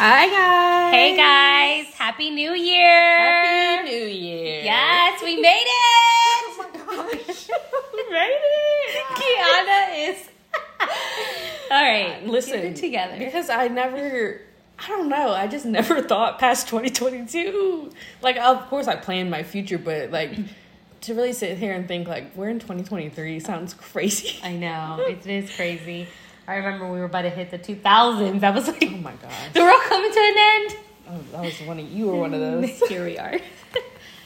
Hi guys. Hey guys, Happy New Year! Happy New Year. Yes, we made it! Oh my gosh. we made it. Kiana is. All right, Listen, it together. because I never. I don't know. I just never thought past 2022. Like, of course, I planned my future, but like to really sit here and think like we're in 2023 sounds crazy. I know it is crazy. I remember we were about to hit the 2000s. I was like, Oh my gosh. the world coming to an end. Oh, that was one of you were one of those. Here we are.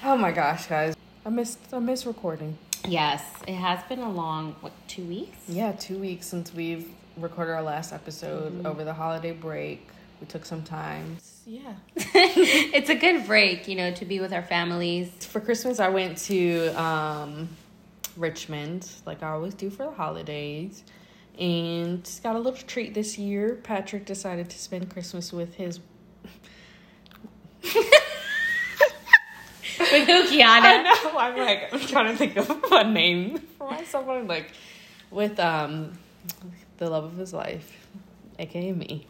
Oh my gosh, guys. I missed I miss recording. yes, it has been a long what two weeks? Yeah, two weeks since we've recorded our last episode over the holiday break. We took some time. Yeah. it's a good break, you know, to be with our families. For Christmas, I went to um, Richmond, like I always do for the holidays, and just got a little treat this year. Patrick decided to spend Christmas with his. With who, I Kiana? know. I'm like I'm trying to think of a fun name for myself. I'm like with um the love of his life, aka me.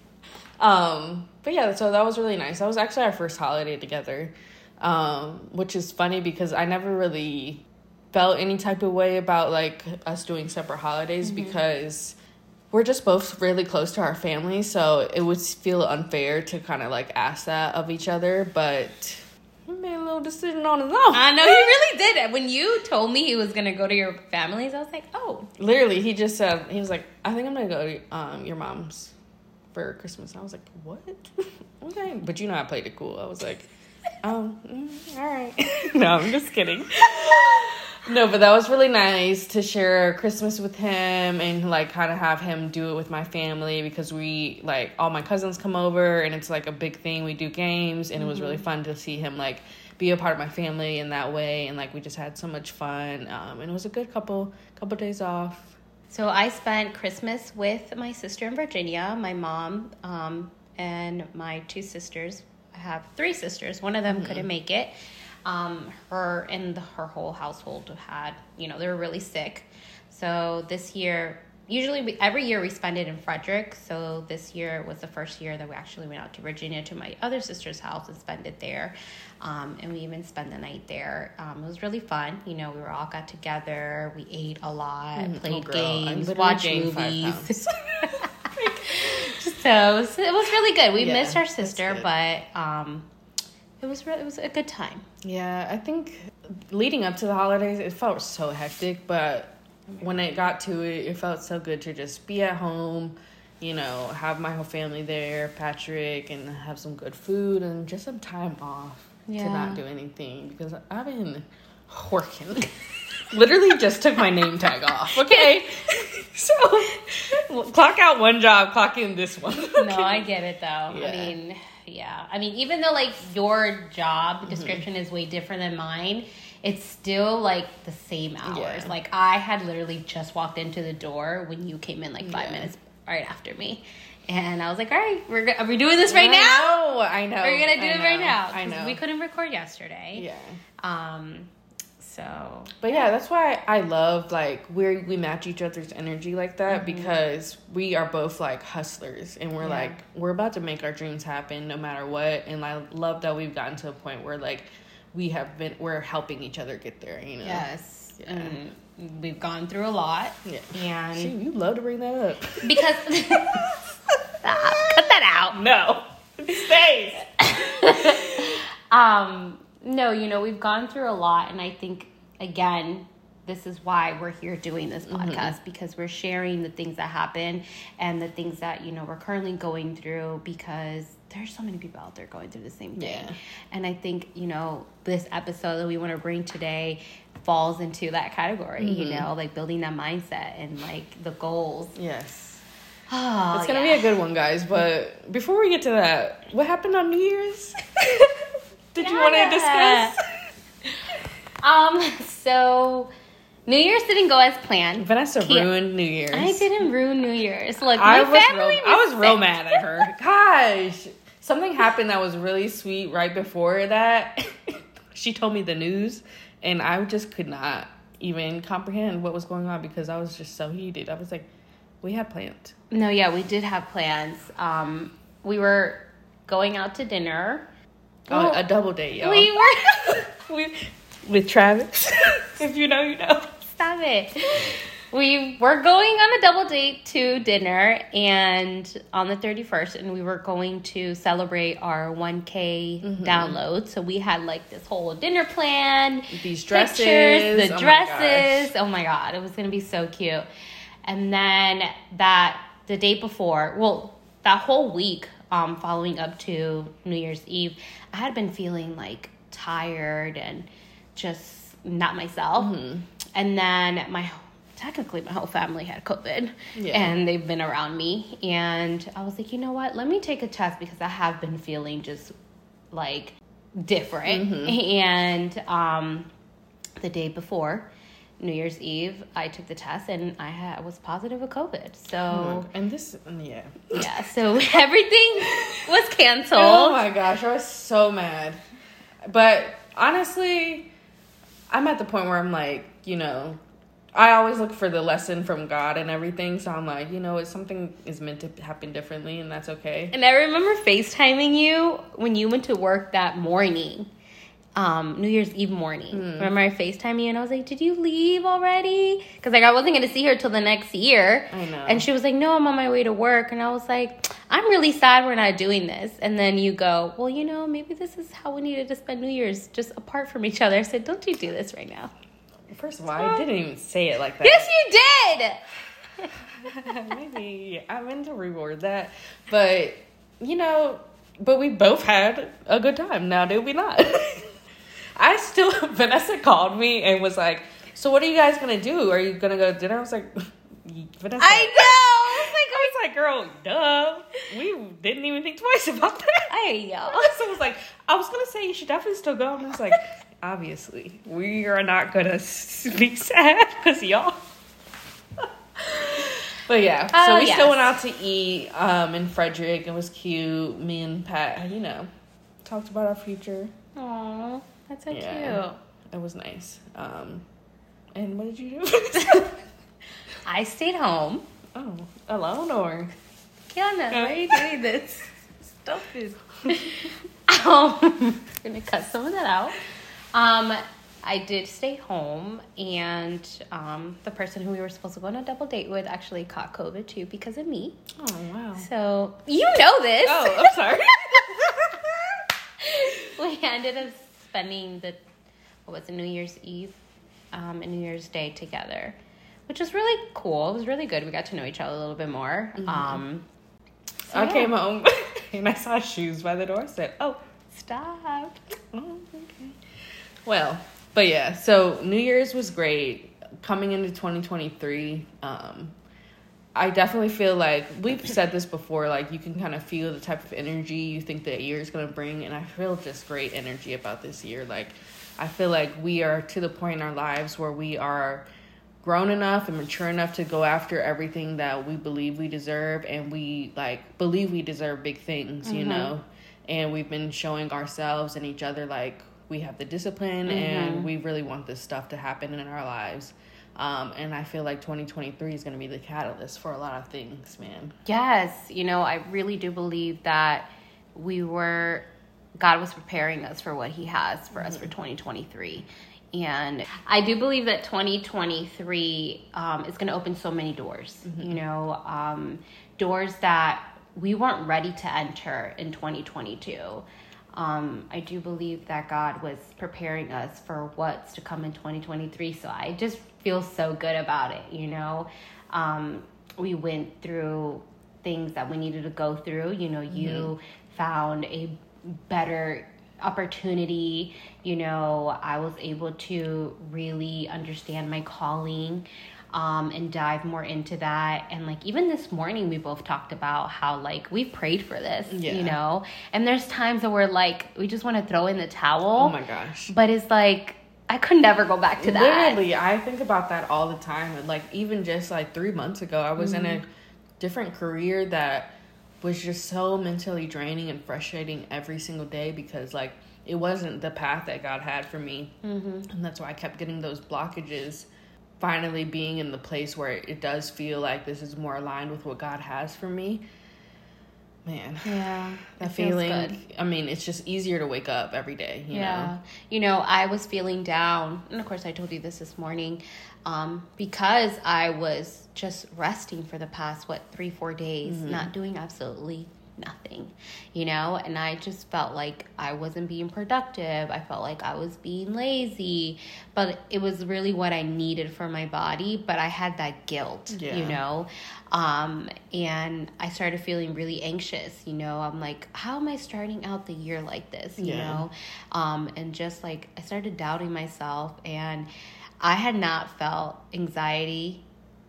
Um, but yeah, so that was really nice. That was actually our first holiday together, um, which is funny because I never really felt any type of way about like us doing separate holidays because we're just both really close to our family, so it would feel unfair to kind of like ask that of each other, but he made a little decision on his own. I know he really did it. When you told me he was gonna go to your families, I was like, oh, Literally, he just said he was like, "I think I'm gonna go to um, your mom's for Christmas." I was like, "What?" okay, but you know I played it cool. I was like, "Oh, mm, all right." no, I'm just kidding. no, but that was really nice to share Christmas with him and like kind of have him do it with my family because we like all my cousins come over and it's like a big thing. We do games and it was really fun to see him like be a part of my family in that way and like we just had so much fun um, and it was a good couple couple days off. So I spent Christmas with my sister in Virginia, my mom, um, and my two sisters. Have three sisters. One of them couldn't make it. Um, her and the, her whole household had, you know, they were really sick. So this year, usually we, every year we spend it in Frederick. So this year was the first year that we actually went out to Virginia to my other sister's house and spent it there. Um, and we even spent the night there. Um, it was really fun. You know, we were all got together. We ate a lot, Oh, played girl, games, watched movies. so it was, it was really good. We Yeah, missed our sister, but um, it was re- it was a good time. Yeah, I think leading up to the holidays, it felt so hectic, but when it got to it, it felt so good to just be at home, you know, have my whole family there, Patrick, and have some good food and just some time off to not do anything because I've been working. Literally just took my name tag off, okay? so clock out one job, clock in this one. No, I get it though. I mean, yeah. I mean, even though like your Mm-hmm. job description is way different than mine, it's still like the same hours. Yeah. Like I had literally just walked into the door when you came in like five Yeah. minutes right after me. And I was like, all right, we're go- are we doing this right I now? know, I know. We're gonna do I it right now. I know. We couldn't record yesterday. Yeah. Um. So But yeah, that's why I love like we we match each other's energy like that because we are both like hustlers and we're Mm-hmm. Yeah. like we're about to make our dreams happen no matter what and I love that we've gotten to a point where like we have been we're helping each other get there, you know. yes, Yeah. and we've gone through a lot. Yeah. And you love to bring that up. because Stop. cut that out. no. Stays. Um, no, you know, we've gone through a lot, and I think again, this is why we're here doing this mm-hmm. podcast because we're sharing the things that happen and the things that you know we're currently going through because there's so many people out there going through the same thing. Yeah. And I think, you know, this episode that we want to bring today falls into that category, you mm-hmm. know, like building that mindset and like the goals. Yes. Oh, It's gonna yeah. be a good one, guys. But before we get to that, what happened on New Year's? Did you want to discuss? Um, so New Year's didn't go as planned. Vanessa Can't- ruined New Year's. I didn't ruin New Year's. Look, I my was family real, I was real mad at her. Gosh, something happened that was really sweet right before that. she told me the news, and I just could not even comprehend what was going on because I was just so heated. I was like, "We had plans." No, yeah, we did have plans. Um, we were going out to dinner. Oh, Well, a double date, y'all. We were. We- with Travis. if you know, you know. Stop it. We were going on a double date to dinner and on the 31st and we were going to celebrate our 1k Mm-hmm. download. So we had like this whole dinner plan, These dresses, pictures, the oh dresses. gosh. Oh my god, it was going to be so cute. And then that the day before, well, that whole week um following up to New Year's Eve, I had been feeling like tired and just not myself. Mm-hmm. And then my technically my whole family had COVID Yeah. and they've been around me and I was like, "You know what? Let me take a test because I have been feeling just like different." Mm-hmm. And um the day before New Year's Eve, I took the test and I had was positive with COVID. So and this, yeah. yeah, so everything was canceled. Oh my gosh, I was so mad. But honestly, I'm at the point where I'm like, you know, I always look for the lesson from God and everything. So I'm like, you know, it's something is meant to happen differently, and that's okay. And I remember FaceTiming you when you went to work that morning, um, New Year's Eve morning. Hmm. Remember I FaceTimed you and I was like, Did you leave already? Because like I wasn't gonna see her till the next year. I know. And she was like, No, I'm on my way to work. And I was like, I'm really sad we're not doing this. And then you go, Well, you know, maybe this is how we needed to spend New Year's just apart from each other. I said, Don't you do this right now. First of all, I didn't even say it like that. Yes, you did. Maybe I'm meant to reward that, but you know, but we both had a good time. Now did we not? I still Vanessa called me and was like, "So what are you guys gonna do? Are you gonna go to dinner?" I was like, "Vanessa." I know. It's like, I was like, "Girl, duh. We didn't even think twice about that." I know. Vanessa was like, "I was gonna say you should definitely still go," and I was like, "Obviously, we are not gonna be sad because y'all." But yeah, so Oh, we yes. still went out to eat um, in Frederick. It was cute. Me and Pat, you know, talked about our future. Aw, that's so Yeah. cute. It was nice. Um, and what did you do? I stayed home. oh, alone or? Kiana, why are you doing this? Stop it. um, I'm gonna cut some of that out. Um, I did stay home, and um, the person who we were supposed to go on a double date with actually caught COVID too because of me. Oh wow. So you know this. Oh, I'm sorry. we ended up spending the what was it, New Year's Eve um, and New Year's Day together, which was really cool. It was really good. We got to know each other a little bit more. Um, so I yeah. came home and I saw shoes by the door. I said, "Oh, Stop. Oh, okay. Well, but yeah, so New Year's was great. Coming into 2023, um, I definitely feel like we've said this before, like you can kind of feel the type of energy you think the year is going to bring. And I feel just great energy about this year. Like, I feel like we are to the point in our lives where we are grown enough and mature enough to go after everything that we believe we deserve and we like believe we deserve big things you mm-hmm. know and we've been showing ourselves and each other like we have the discipline and mm-hmm. we really want this stuff to happen in our lives um, and i feel like 2023 is going to be the catalyst for a lot of things man Yes, you know, I really do believe that we were, God was preparing us for what He has for us for 2023. And I do believe that 2023 um, is going to open so many doors, you know, um, doors that we weren't ready to enter in 2022. Um, I do believe that God was preparing us for what's to come in 2023. So I just feel so good about it, you know. Um, we went through things that we needed to go through. You know, you found a better opportunity. You know, I was able to really understand my calling um, and dive more into that. And like even this morning, we both talked about how like we prayed for this, Yeah. you know. And there's times that we're like, we just want to throw in the towel. oh my gosh But it's like I could never go back to that. Literally, I think about that all the time. And like even just like three months ago, I was mm-hmm. in a different career that was just so mentally draining and frustrating every single day because like it wasn't the path that God had for me. Mm-hmm. And that's why I kept getting those blockages. Finally, being in the place where it does feel like this is more aligned with what God has for me. Man, yeah, that feeling. I mean, it's just easier to wake up every day. You yeah, know? you know, I was feeling down, and of course, I told you this this morning, um, because I was just resting for the past what three, four days, mm-hmm. not doing absolutely nothing, you know? And I just felt like I wasn't being productive. I felt like I was being lazy, but it was really what I needed for my body. But I had that guilt, yeah. you know? Um, and I started feeling really anxious, you know? I'm like, how am I starting out the year like this, you yeah. know? Um, and just like, I started doubting myself and I had not felt anxiety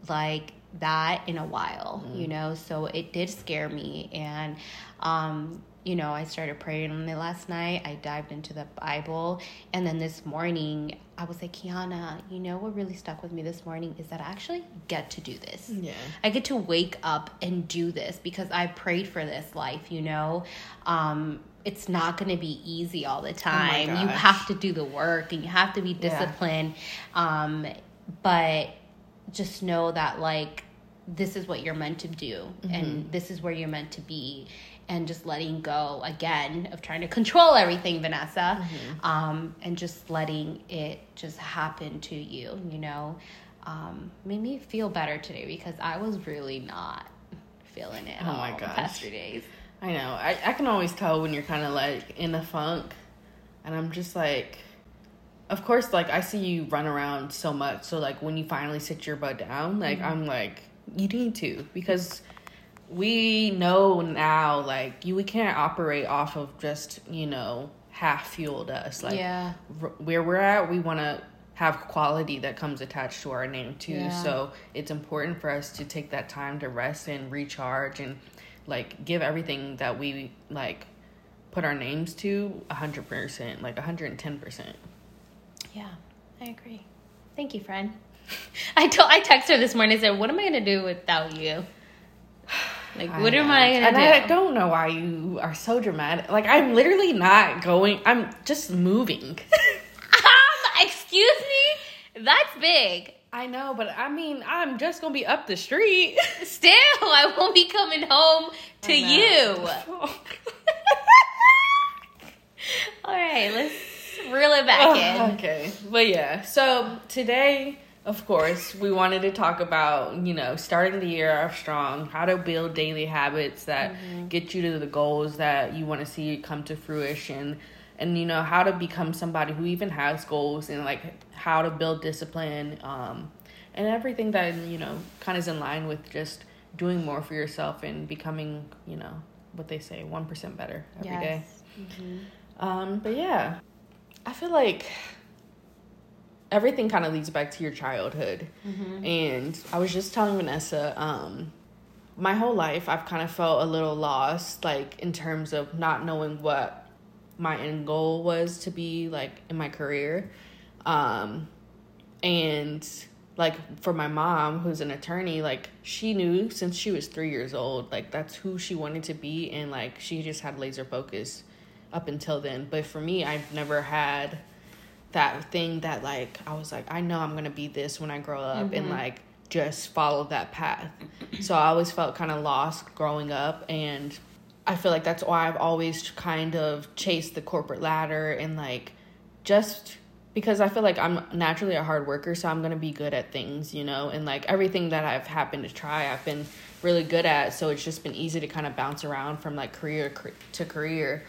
like that in a while, mm. you know, so it did scare me. And, um, you know, I started praying on it last night. I dived into the Bible. And then this morning, I was like, Kiana, you know what really stuck with me this morning is that I actually get to do this. Yeah. I get to wake up and do this because I prayed for this life, you know? Um, it's not going to be easy all the oh time. Oh you have to do the work and you have to be disciplined. Yeah. Um, but just know that like this is what you're meant to do mm-hmm. and this is where you're meant to be and just letting go again of trying to control everything vanessa mm-hmm. um, and just letting it just happen to you you know um, made me feel better today because i was really not feeling it oh my gosh past three days i know I, I can always tell when you're kind of like in a funk and i'm just like of course, like I see you run around so much. So like when you finally sit your butt down, like mm-hmm. I'm like, you need to because we know now like you we can't operate off of just you know half fueled us like yeah r- where we're at we want to have quality that comes attached to our name too yeah. so it's important for us to take that time to rest and recharge and like give everything that we like put our names to 100% like 110% yeah, I agree. Thank you, friend. I told I texted her this morning. I said, "What am I gonna do without you?" Like, I what know. am I gonna and do? I don't know why you are so dramatic. Like, I'm literally not going. I'm just moving. um, excuse me. That's big. I know, but I mean, I'm just gonna be up the street. Still, I won't be coming home to you. All right, let's reel it back oh, in. Okay. But yeah, so today, of course, we wanted to talk about, you know, starting the year off strong, how to build daily habits that mm-hmm. get you to the goals that you want to see come to fruition. And you know how to become somebody who even has goals, and like how to build discipline, um, and everything that you know kind of is in line with just doing more for yourself and becoming, you know, what they say, one percent better every yes. day. Mm-hmm. Um, but yeah, I feel like everything kind of leads back to your childhood. Mm-hmm. And I was just telling Vanessa, um, my whole life I've kind of felt a little lost, like in terms of not knowing what my end goal was to be like in my career. Um, and like for my mom, who's an attorney, like she knew since she was three years old, like that's who she wanted to be, and like she just had laser focus up until then. But for me, I've never had that thing that like I was like, I know I'm gonna be this when I grow up mm-hmm. and like just follow that path. so I always felt kind of lost growing up and I feel like that's why I've always kind of chased the corporate ladder and like just because I feel like I'm naturally a hard worker, so I'm gonna be good at things, you know, and like everything that I've happened to try, I've been really good at. So it's just been easy to kind of bounce around from like career to career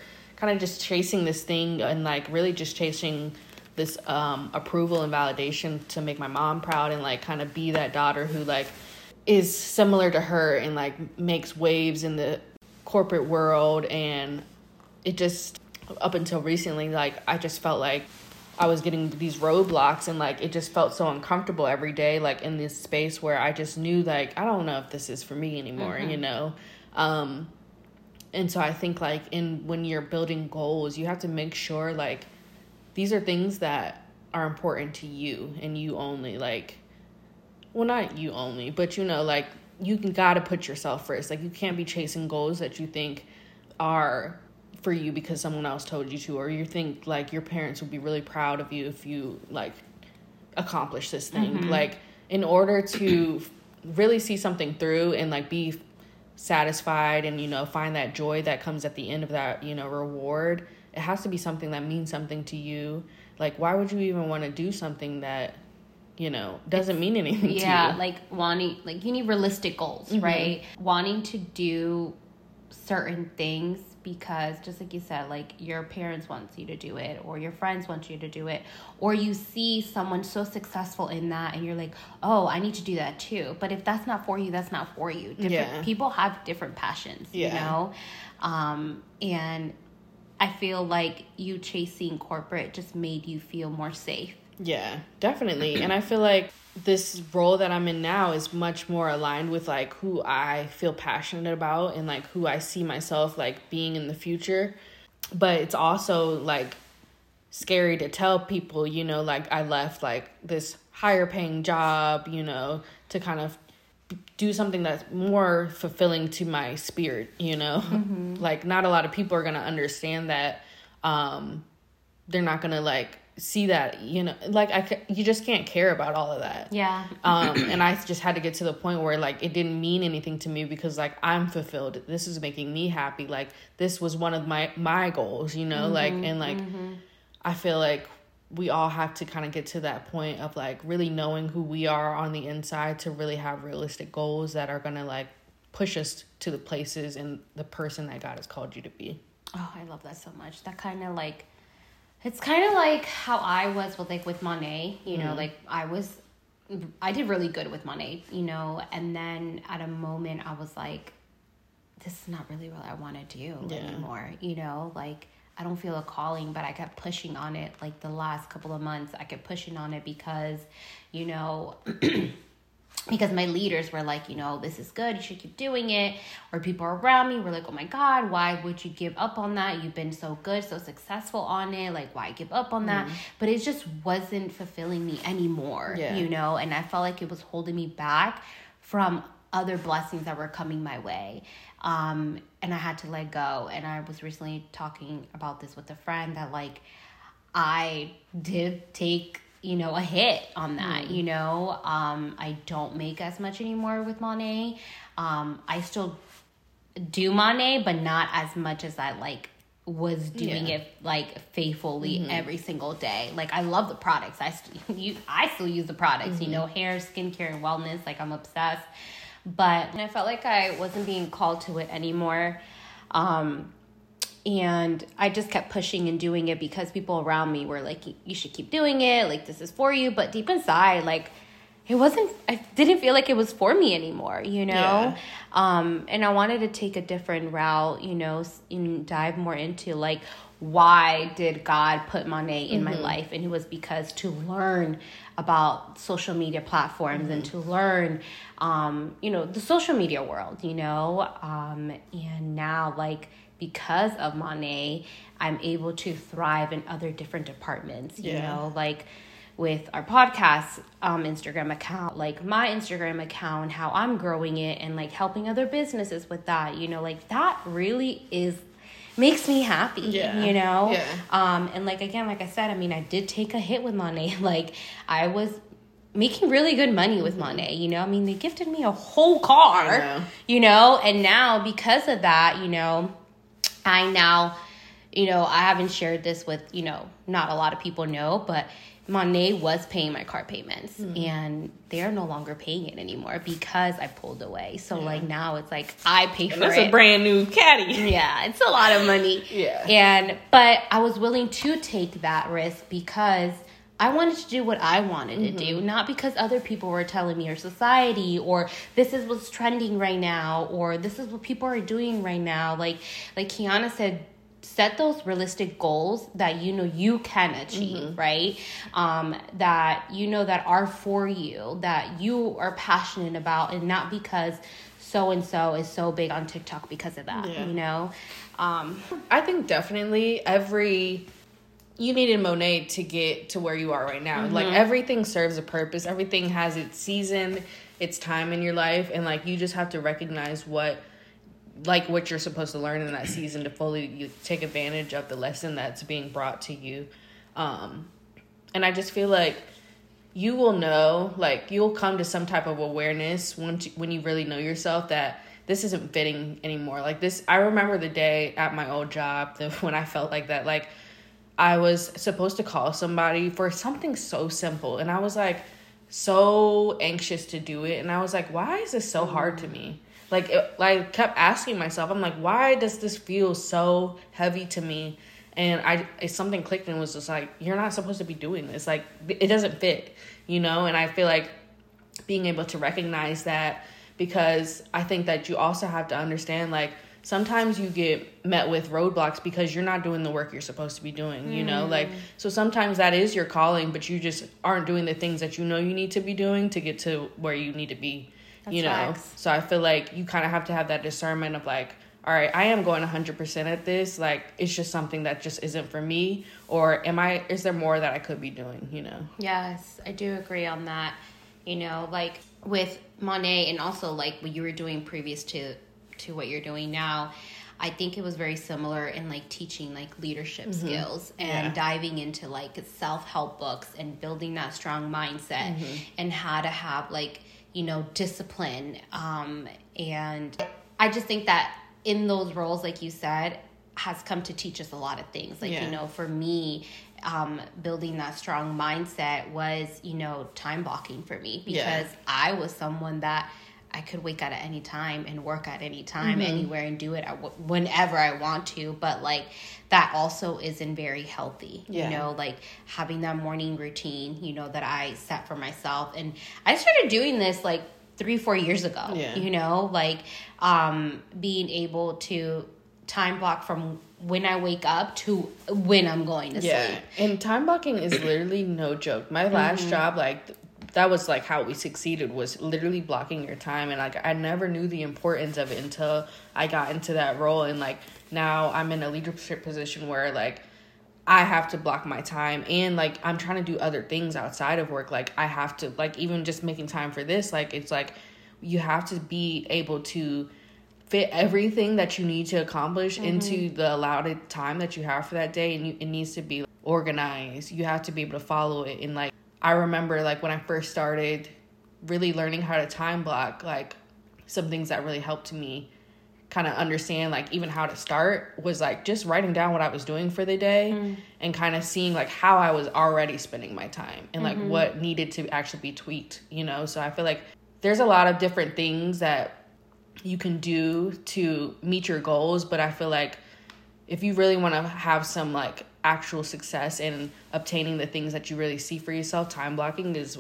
kind of just chasing this thing and like really just chasing this um, approval and validation to make my mom proud and like kind of be that daughter who like is similar to her and like makes waves in the corporate world and it just up until recently like I just felt like I was getting these roadblocks and like it just felt so uncomfortable every day like in this space where I just knew like I don't know if this is for me anymore, mm-hmm. you know. Um and so i think like in when you're building goals you have to make sure like these are things that are important to you and you only like well not you only but you know like you can gotta put yourself first like you can't be chasing goals that you think are for you because someone else told you to or you think like your parents would be really proud of you if you like accomplish this thing mm-hmm. like in order to really see something through and like be satisfied and you know find that joy that comes at the end of that you know reward it has to be something that means something to you like why would you even want to do something that you know doesn't mean anything to you? yeah like wanting like you need realistic goals mm-hmm. right wanting to do certain things because just like you said like your parents wants you to do it or your friends want you to do it or you see someone so successful in that and you're like oh i need to do that too. But if that's not for you that's not for you. Different yeah. people have different passions yeah. you know? Um, and i feel like you chasing corporate just made you feel more safe. Yeah definitely. And i feel like this role that I'm in now is much more aligned with like who I feel passionate about and like who I see myself like being in the future. But it's also like scary to tell people, you know, like I left like this higher paying job, you know, to kind of do something that's more fulfilling to my spirit, you know. Mm-hmm. like not a lot of people are going to understand that um they're not going to like see that you know like i you just can't care about all of that. Yeah. Um and i just had to get to the point where like it didn't mean anything to me because like i'm fulfilled. This is making me happy. Like this was one of my my goals you know mm-hmm, like and like mm-hmm. i feel like we all have to kind of get to that point of like really knowing who we are on the inside to really have realistic goals that are going to like push us to the places and the person that god has called you to be. Oh i love that so much. That kind of like it's kind of like how I was with like with Monat, you know, mm like I was I did really good with Monat, you know, and then at a moment I was like this is not really what I want to do yeah. anymore, you know, like I don't feel a calling, but I kept pushing on it like the last couple of months. I kept pushing on it because, you know, because my leaders were like, you know, this is good, you should keep doing it. Or people around me were like, oh my God, why would you give up on that? You've been so good, so successful on it. Like, why give up on that? Mm. But it just wasn't fulfilling me anymore, yeah. you know? And I felt like it was holding me back from other blessings that were coming my way. Um, and I had to let go. And I was recently talking about this with a friend that, like, I did take you know, a hit on that, mm. you know. Um, I don't make as much anymore with Monat. Um, I still do Monat, but not as much as I like was doing yeah. it like faithfully mm-hmm. every single day. Like I love the products. I still you I still use the products, mm-hmm. you know, hair, skincare, and wellness. Like I'm obsessed. But I felt like I wasn't being called to it anymore. Um, and I just kept pushing and doing it because people around me were like, you should keep doing it. Like, this is for you. But deep inside, like, it wasn't, I didn't feel like it was for me anymore, you know? Yeah. Um, and I wanted to take a different route, you know, and dive more into like, why did God put Monat in mm-hmm. my life? And it was because to learn about social media platforms mm-hmm. and to learn, um, you know, the social media world, you know? Um, and now, like, because of Monat, I'm able to thrive in other different departments, you yeah. know, like with our podcast um, Instagram account, like my Instagram account, how I'm growing it and like helping other businesses with that, you know, like that really is makes me happy, yeah. you know? Yeah. Um, and like, again, like I said, I mean, I did take a hit with Monat. Like I was making really good money with mm-hmm. Monat, you know? I mean, they gifted me a whole car, know. you know? And now because of that, you know, I now, you know, I haven't shared this with, you know, not a lot of people know, but Monat was paying my car payments mm-hmm. and they're no longer paying it anymore because I pulled away. So yeah. like now it's like I pay and for that's it. That's a brand new caddy. Yeah, it's a lot of money. yeah. And but I was willing to take that risk because I wanted to do what I wanted mm-hmm. to do, mm-hmm. not because other people were telling me or society or this is what's trending right now or this is what people are doing right now. Like like Kiana said, set those realistic goals that you know you can achieve, mm-hmm. right? Um, that you know that are for you, that you are passionate about, and not because so and so is so big on TikTok because of that, yeah. you know? Um, I think definitely every you needed Monat to get to where you are right now. Like everything serves a purpose. Everything has its season, its time in your life, and like you just have to recognize what like what you're supposed to learn in that season to fully you take advantage of the lesson that's being brought to you. Um and I just feel like you will know, like you'll come to some type of awareness once you, when you really know yourself that this isn't fitting anymore. Like this, I remember the day at my old job that when I felt like that, like I was supposed to call somebody for something so simple, and I was like so anxious to do it, and I was like, why is this so hard to me? Like, it, like kept asking myself, I'm like, why does this feel so heavy to me? And I, something clicked and was just like, you're not supposed to be doing this. Like, it doesn't fit, you know. And I feel like being able to recognize that because I think that you also have to understand like sometimes you get met with roadblocks because you're not doing the work you're supposed to be doing, you know? Like mm. so sometimes that is your calling, but you just aren't doing the things that you know you need to be doing to get to where you need to be, you know? facts. So I feel like you kind of have to have that discernment of like all right, I am going 100% at this. Like, it's just something that just isn't for me. Or am I, is there more that I could be doing, you know? Yes, I do agree on that. You know, like with Monat and also like what you were doing previous to to what you're doing now, I think it was very similar in like teaching like leadership skills and Mm-hmm. Yeah. diving into like self-help books and building that strong mindset Mm-hmm. and how to have like, you know, discipline um and I just think that in those roles like you said has come to teach us a lot of things. Like, Yeah. you know, for me, um, building that strong mindset was, you know, time blocking for me because Yeah. I was someone that I could wake up at any time and work at any time, Mm-hmm. anywhere, and do it whenever I want to. But like that also isn't very healthy, Yeah. you know, like having that morning routine, you know, that I set for myself. And I started doing this like three, four years ago, Yeah. you know, like um, being able to time block from when I wake up to when I'm going to Yeah, sleep. and time blocking is literally no joke. My last Mm-hmm. job, like that was like how we succeeded was literally blocking your time, and like I never knew the importance of it until I got into that role, and like now I'm in a leadership position where like I have to block my time, and like I'm trying to do other things outside of work. Like I have to like even just making time for this, like it's like you have to be able to fit everything that you need to accomplish mm-hmm. into the allotted time that you have for that day and you, it needs to be organized you have to be able to follow it and like i remember like when i first started really learning how to time block like some things that really helped me kind of understand like even how to start was like just writing down what i was doing for the day mm-hmm. and kind of seeing like how i was already spending my time and like mm-hmm. what needed to actually be tweaked you know? So i feel like there's a lot of different things that you can do to meet your goals but i feel like if you really want to have some like actual success in obtaining the things that you really see for yourself. Time blocking is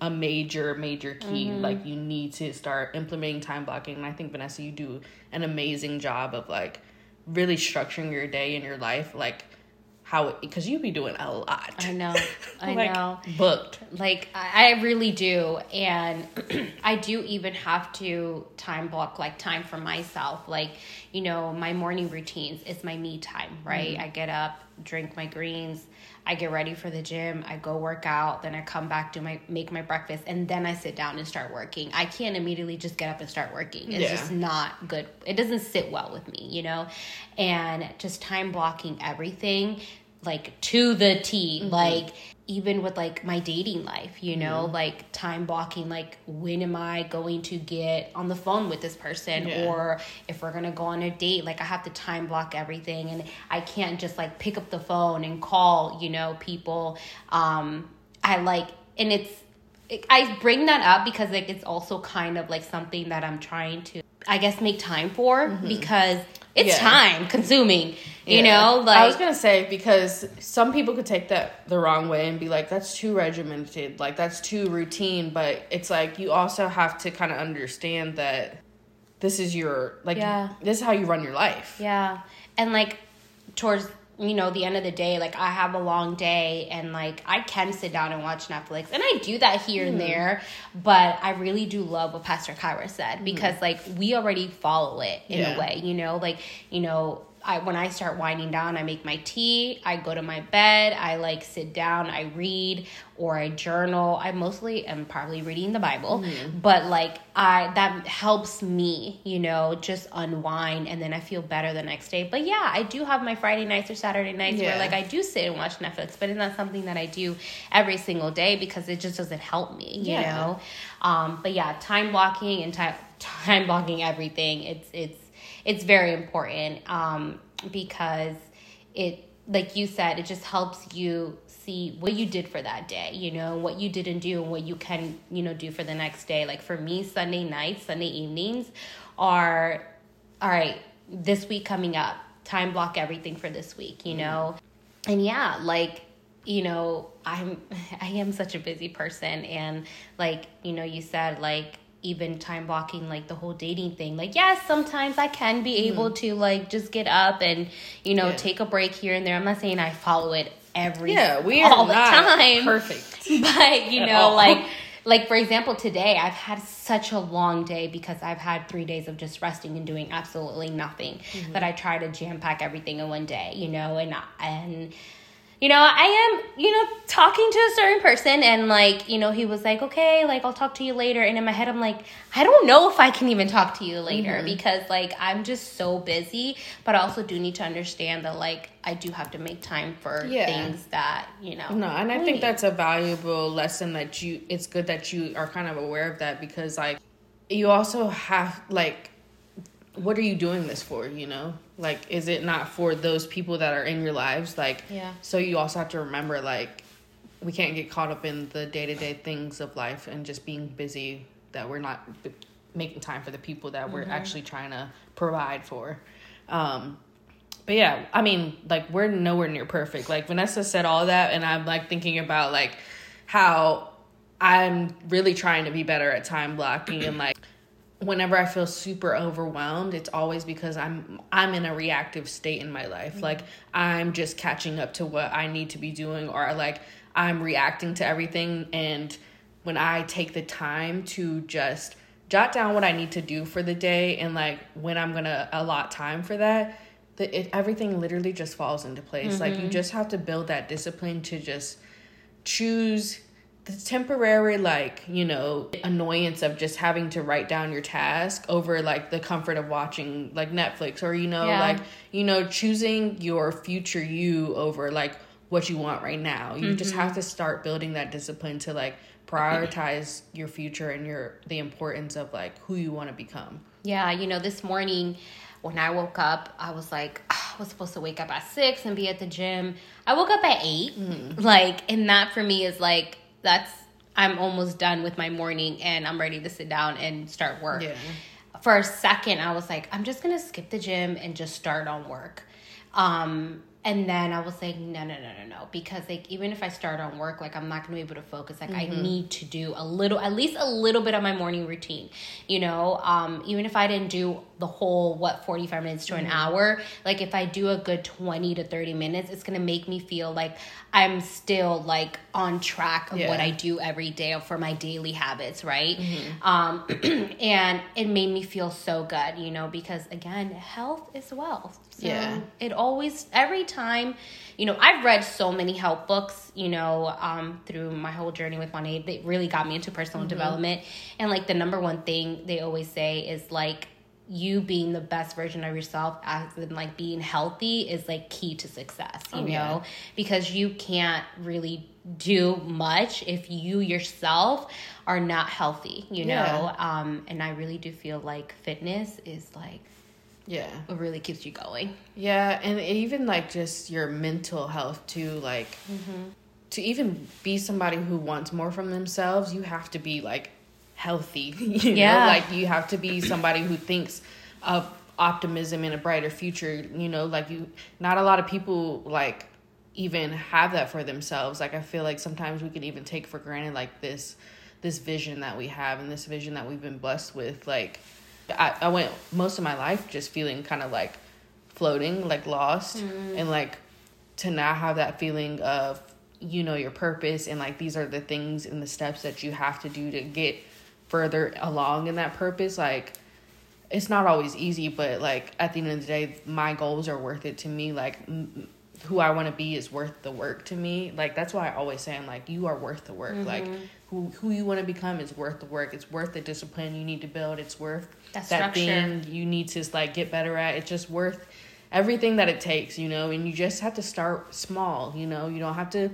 a major major key. Mm-hmm. Like you need to start implementing time blocking. And i think vanessa you do an amazing job of like really structuring your day and your life. Like how because you be doing a lot I know. I Like, know. booked Like I I really do, and I do even have to time block like time for myself. Like you know, my morning routines is my me time. Right, mm-hmm. I get up, drink my greens, I get ready for the gym, I go work out, then I come back do my make my breakfast, and then I sit down and start working. I can't immediately just get up and start working. It's Yeah. just not good. It doesn't sit well with me, you know, and just time blocking everything like to the T, like even with like my dating life, you know, like time blocking, like when am I going to get on the phone with this person Yeah. or if we're gonna go on a date, like I have to time block everything and I can't just like pick up the phone and call, you know, people. Um, I like, and it's, I bring that up because like it's also kind of like something that I'm trying to, I guess, make time for because it's Yeah. time consuming, you Yeah. know, like I was gonna say because some people could take that the wrong way and be like, "That's too regimented, like that's too routine." But it's like you also have to kind of understand that this is your like Yeah. this is how you run your life. Yeah. And like towards you know the end of the day like I have a long day and like I can sit down and watch Netflix. And I do that here and hmm. there but I really do love what Pastor Kyra said because hmm. like we already follow it in Yeah. a way you know? Like you know I when I start winding down, I make my tea, I go to my bed, I like sit down, I read or I journal. I mostly am probably reading the Bible, mm-hmm. but like I that helps me, you know, just unwind and then I feel better the next day. But yeah, I do have my Friday nights or Saturday nights yeah. where like I do sit and watch Netflix, but it's not something that I do every single day because it just doesn't help me, you yeah. know. Um, but yeah, time blocking and time time blocking everything. It's it's it's very important um, because it like you said it just helps you see what you did for that day you know what you didn't do and what you can you know do for the next day. Like for me sunday nights sunday evenings are all right this week coming up time block everything for this week you know? And yeah like you know i'm i am such a busy person and like you know you said like even time blocking like the whole dating thing like yes sometimes i can be mm-hmm. able to like just get up and you know yeah. take a break here and there i'm not saying i follow it every yeah we are all the time perfect but you know like like for example today i've had such a long day because i've had three days of just resting and doing absolutely nothing mm-hmm. that i try to jam pack everything in one day you know and and you know, I am, you know, talking to a certain person and like, you know, he was like, okay, like I'll talk to you later. And in my head, I'm like, I don't know if I can even talk to you later mm-hmm. because like I'm just so busy. But I also do need to understand that like I do have to make time for yeah. things that, you know. No, and I think that's a valuable lesson that you, it's good that you are kind of aware of that because like you also have like, what are you doing this for, you know? Like, is it not for those people that are in your lives? Like, yeah. So you also have to remember, like, we can't get caught up in the day to day things of life and just being busy that we're not making time for the people that we're mm-hmm. actually trying to provide for. Um, but yeah, I mean, like, we're nowhere near perfect. Like, Vanessa said all that, and I'm like thinking about, like, how I'm really trying to be better at time blocking and, like, whenever I feel super overwhelmed, it's always because I'm I'm in a reactive state in my life. Mm-hmm. Like I'm just catching up to what I need to be doing or like I'm reacting to everything and when I take the time to just jot down what I need to do for the day and like when I'm going to allot time for that, the, it, everything literally just falls into place. Mm-hmm. Like you mm-hmm. just have to build that discipline to just choose the temporary like you know annoyance of just having to write down your task over like the comfort of watching like netflix or you know yeah. like you know choosing your future you over like what you want right now you mm-hmm. just have to start building that discipline to like prioritize your future and your the importance of like who you want to become yeah you know this morning when I woke up, I was like, oh, I was supposed to wake up at six and be at the gym. I woke up at 8 mm-hmm. Like, and that for me is like that's I'm almost done with my morning and I'm ready to sit down and start work. Yeah. For a second, I was like, I'm just gonna skip the gym and just start on work. Um, and then I was like, no, no, no, no, no. Because like even if I start on work, like I'm not gonna be able to focus. Like mm-hmm. I need to do a little at least a little bit of my morning routine. You know, um, even if I didn't do the whole what 45 minutes to an mm-hmm. hour, like if I do a good 20 to 30 minutes, it's gonna make me feel like I'm still like on track of yeah. what I do every day for my daily habits, right? Mm-hmm. Um, and it made me feel so good, you know, because again, health is wealth. So yeah. It always, every time, you know, I've read so many help books, you know, um, through my whole journey with Juan They really got me into personal mm-hmm. development. And like the number one thing they always say is like, you being the best version of yourself as in like being healthy is like key to success you oh, know yeah. because you can't really do much if you yourself are not healthy you yeah. know um and i really do feel like fitness is like yeah. It really keeps you going. Yeah and even like just your mental health too like mm-hmm. to even be somebody who wants more from themselves you have to be like healthy you yeah. know like you have to be somebody who thinks of optimism and a brighter future you know? Like you not a lot of people like even have that for themselves. Like i feel like sometimes we can even take for granted like this this vision that we have and this vision that we've been blessed with like I, I went most of my life just feeling kind of like floating, like lost, mm. and like to now have that feeling of you know your purpose and like these are the things and the steps that you have to do to get further along in that purpose. Like it's not always easy, but like at the end of the day, my goals are worth it to me. Like m- who I want to be is worth the work to me. Like that's why I always say I'm like you are worth the work. Mm-hmm. Like who who you want to become is worth the work. It's worth the discipline you need to build. It's worth That that thing you need to like get better at. It's just worth everything that it takes, you know. And you just have to start small, you know. You don't have to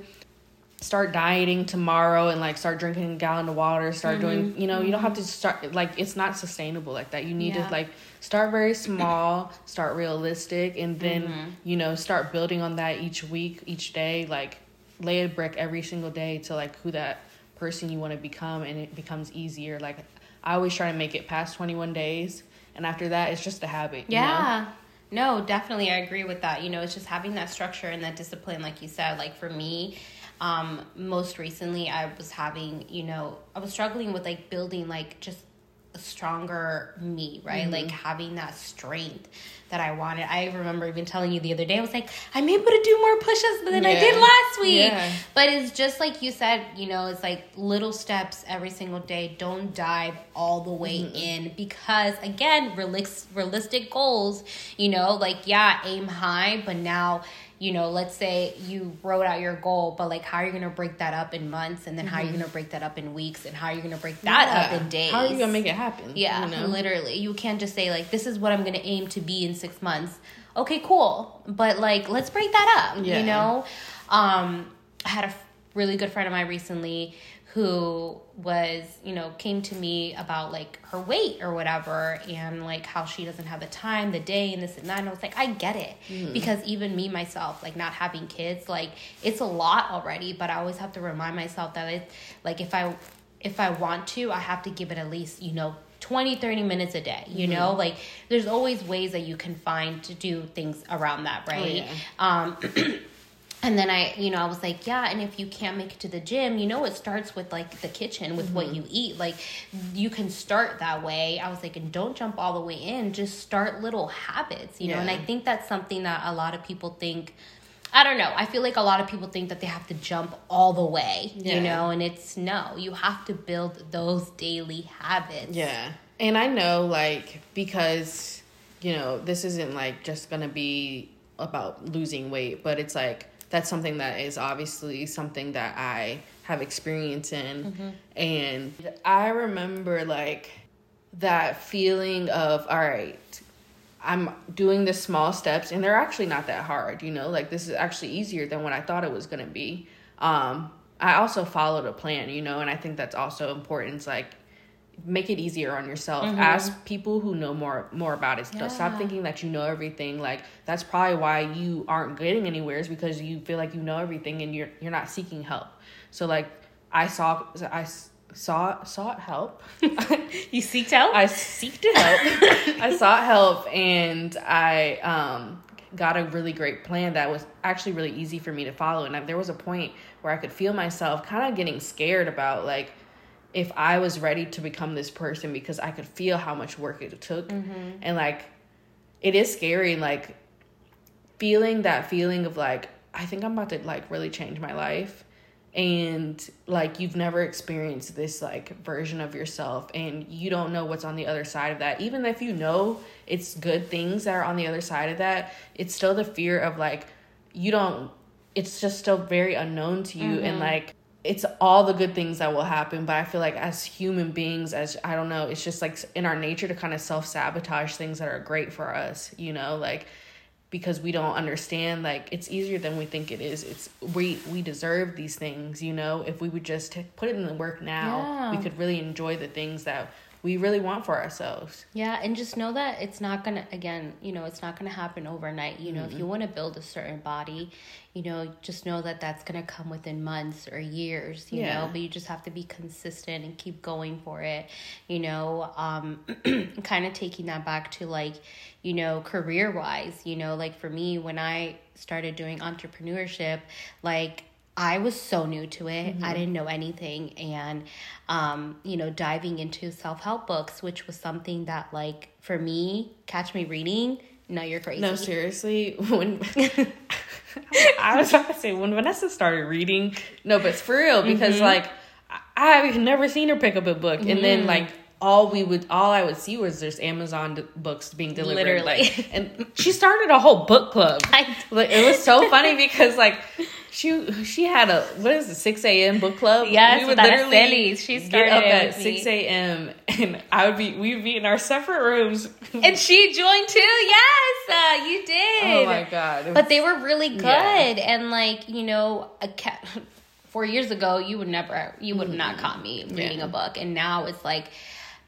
start dieting tomorrow and like start drinking a gallon of water start Mm-hmm. doing you know you don't have to start like it's not sustainable like that you need Yeah. to like start very small start realistic and then Mm-hmm. you know start building on that each week each day like lay a brick every single day to like who that person you want to become and it becomes easier like i always try to make it past 21 days and after that it's just a habit you know? Yeah. No, definitely I agree with that. You know, it's just having that structure and that discipline like you said. Like for me, um most recently I was having, you know, I was struggling with like building like just stronger me, right? Mm-hmm. Like having that strength that I wanted. I remember even telling you the other day I was like, I'm able to do more push-ups than I did last week. Yeah. But it's just like you said, you know, it's like little steps every single day. Don't dive all the way in because, again, realis- realistic goals, you know, like, yeah, aim high, but now, you know, let's say you wrote out your goal, but like, how are you going to break that up in months? And then how are you going to break that up in weeks? And how are you going to break that Yeah. up in days? how are you gonna make it happen Yeah, you know? literally. You can't just say like, "This is what I'm gonna aim to be in six months." Okay, cool, but like, let's break that up. Yeah. You know, um, I had a really good friend of mine recently who was, you know, came to me about like her weight or whatever, and like how she doesn't have the time, the day, and this and that. And I was like, I get it Mm-hmm. because even me myself, like not having kids, like it's a lot already. But I always have to remind myself that it, like, if I if I want to, I have to give it at least, you know, 20, 30 minutes a day, you know? Like there's always ways that you can find to do things around that, right? yeah. Um and then I, you know, I was like, yeah, and if you can't make it to the gym, you know, it starts with like the kitchen, with what mm-hmm. you eat. Like, you can start that way. I was like, and don't jump all the way in, just start little habits, you know? And I think that's something that a lot of people think. I don't know. I feel like a lot of people think that they have to jump all the way, Yeah. you know, and it's no, you have to build those daily habits. Yeah. And I know, like, because, you know, this isn't like just gonna be about losing weight, but it's like that's something that is obviously something that I have experience in. And I remember, like, that feeling of, all right, I'm doing the small steps and they're actually not that hard, you know, like this is actually easier than what I thought it was going to be. Um, I also followed a plan, you know, and I think that's also important. It's like, make it easier on yourself. Ask people who know more more about it. Stop- Stop thinking that you know everything. Like that's probably why you aren't getting anywhere is because you feel like you know everything and you're you're not seeking help. So like I saw I saw sought help. You seeked out? I seeked help. I sought help and I um, got a really great plan that was actually really easy for me to follow. And I, there was a point where I could feel myself kind of getting scared about like if I was ready to become this person because I could feel how much work it took. Mm-hmm. And like it is scary like feeling that feeling of like I think I'm about to like really change my life. And like you've never experienced this like version of yourself and you don't know what's on the other side of that. Even if you know it's good things that are on the other side of that it's still the fear of like you don't it's just still very unknown to you. And mm-hmm. like it's all the good things that will happen but i feel like as human beings as i don't know it's just like in our nature to kind of self-sabotage things that are great for us you know like because we don't understand like it's easier than we think it is. It's we we deserve these things you know? If we would just t- put it in the work now we could really enjoy the things that we really want for ourselves Yeah, and just know that it's not gonna again, you know, it's not gonna happen overnight. You know, if you want to build a certain body, you know, just know that that's gonna come within months or years. You Yeah. know, but you just have to be consistent and keep going for it. You know, um, kind of taking that back to like, you know, career wise. You know, like for me, when I started doing entrepreneurship, like I was so new to it. I mm-hmm. didn't know anything. And, um, you know, diving into self help books, which was something that, like, for me, catch me reading, no, you're crazy. no seriously when i was about to say when vanessa started reading no but it's for real because mm-hmm. like I- i've never seen her pick up a book and then mm-hmm. like all we would all I would see was there's Amazon d- books being delivered. Literally. Like, and she started a whole book club. I- like, it was so funny because like she she had a what is it six a.m. book club? Yes, with Araceli. She get started up at six a.m. and I would be we would be in our separate rooms. and she joined too. Yes, uh, you did. oh my god! But they were really good, Yeah. and like you know, a cat. Four years ago, you would never, you would not caught me reading Yeah. a book, and now it's like